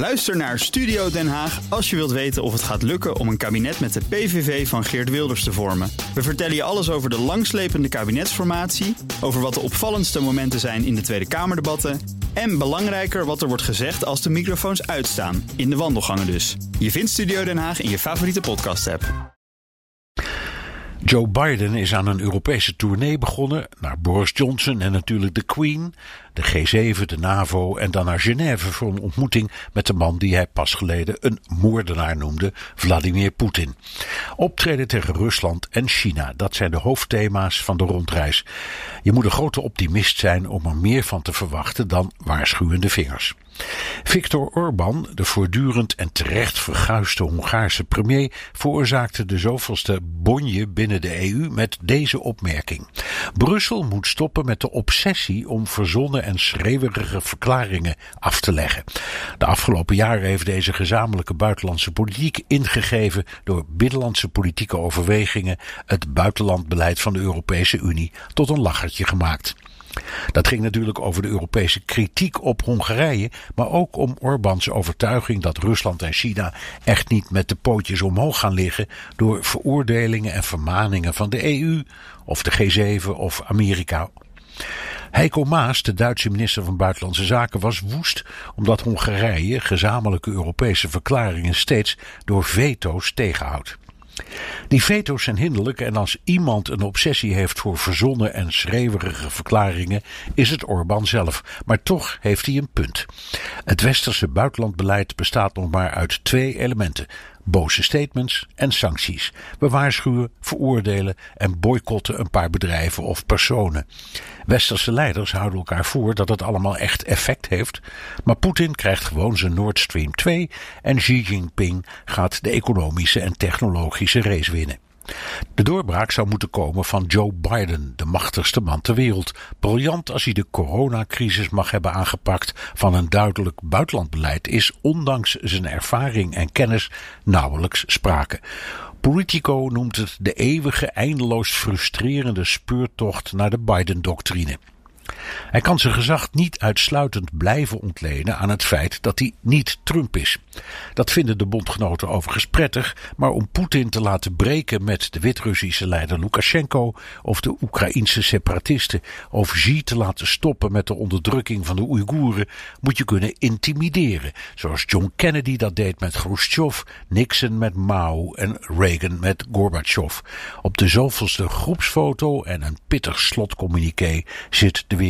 Luister naar Studio Den Haag als je wilt weten of het gaat lukken om een kabinet met de PVV van Geert Wilders te vormen. We vertellen je alles over de langslepende kabinetsformatie, over wat de opvallendste momenten zijn in de Tweede Kamerdebatten en belangrijker wat er wordt gezegd als de microfoons uitstaan, in de wandelgangen dus. Je vindt Studio Den Haag in je favoriete podcast-app. Joe Biden is aan een Europese tournee begonnen naar Boris Johnson en natuurlijk de Queen, de G7, de NAVO en dan naar Genève voor een ontmoeting met de man die hij pas geleden een moordenaar noemde, Vladimir Poetin. Optreden tegen Rusland en China, dat zijn de hoofdthema's van de rondreis. Je moet een grote optimist zijn om er meer van te verwachten dan waarschuwende vingers. Viktor Orbán, de voortdurend en terecht verguisde Hongaarse premier, veroorzaakte de zoveelste bonje binnen de EU met deze opmerking. Brussel moet stoppen met de obsessie om verzonnen en schreeuwerige verklaringen af te leggen. De afgelopen jaren heeft deze gezamenlijke buitenlandse politiek ingegeven door binnenlandse politieke overwegingen het buitenlandbeleid van de Europese Unie tot een lachertje gemaakt. Dat ging natuurlijk over de Europese kritiek op Hongarije, maar ook om Orbáns overtuiging dat Rusland en China echt niet met de pootjes omhoog gaan liggen door veroordelingen en vermaningen van de EU of de G7 of Amerika. Heiko Maas, de Duitse minister van Buitenlandse Zaken, was woest omdat Hongarije gezamenlijke Europese verklaringen steeds door veto's tegenhoudt. Die veto's zijn hinderlijk en als iemand een obsessie heeft voor verzonnen en schreeuwerige verklaringen, is het Orbán zelf. Maar toch heeft hij een punt. Het westerse buitenlandbeleid bestaat nog maar uit twee elementen: boze statements en sancties. We waarschuwen, veroordelen en boycotten een paar bedrijven of personen. Westerse leiders houden elkaar voor dat het allemaal echt effect heeft, maar Poetin krijgt gewoon zijn Nord Stream 2 en Xi Jinping gaat de economische en technologische race winnen. De doorbraak zou moeten komen van Joe Biden, de machtigste man ter wereld. Briljant als hij de coronacrisis mag hebben aangepakt van een duidelijk buitenlandbeleid is ondanks zijn ervaring en kennis nauwelijks sprake. Politico noemt het de eeuwige, eindeloos frustrerende speurtocht naar de Biden-doctrine. Hij kan zijn gezag niet uitsluitend blijven ontlenen aan het feit dat hij niet Trump is. Dat vinden de bondgenoten overigens prettig, maar om Poetin te laten breken met de Wit-Russische leider Lukashenko of de Oekraïnse separatisten of Xi te laten stoppen met de onderdrukking van de Oeigoeren, moet je kunnen intimideren, zoals John Kennedy dat deed met Khrushchev, Nixon met Mao en Reagan met Gorbachev. Op de zoveelste groepsfoto en een pittig slotcommuniqué zit de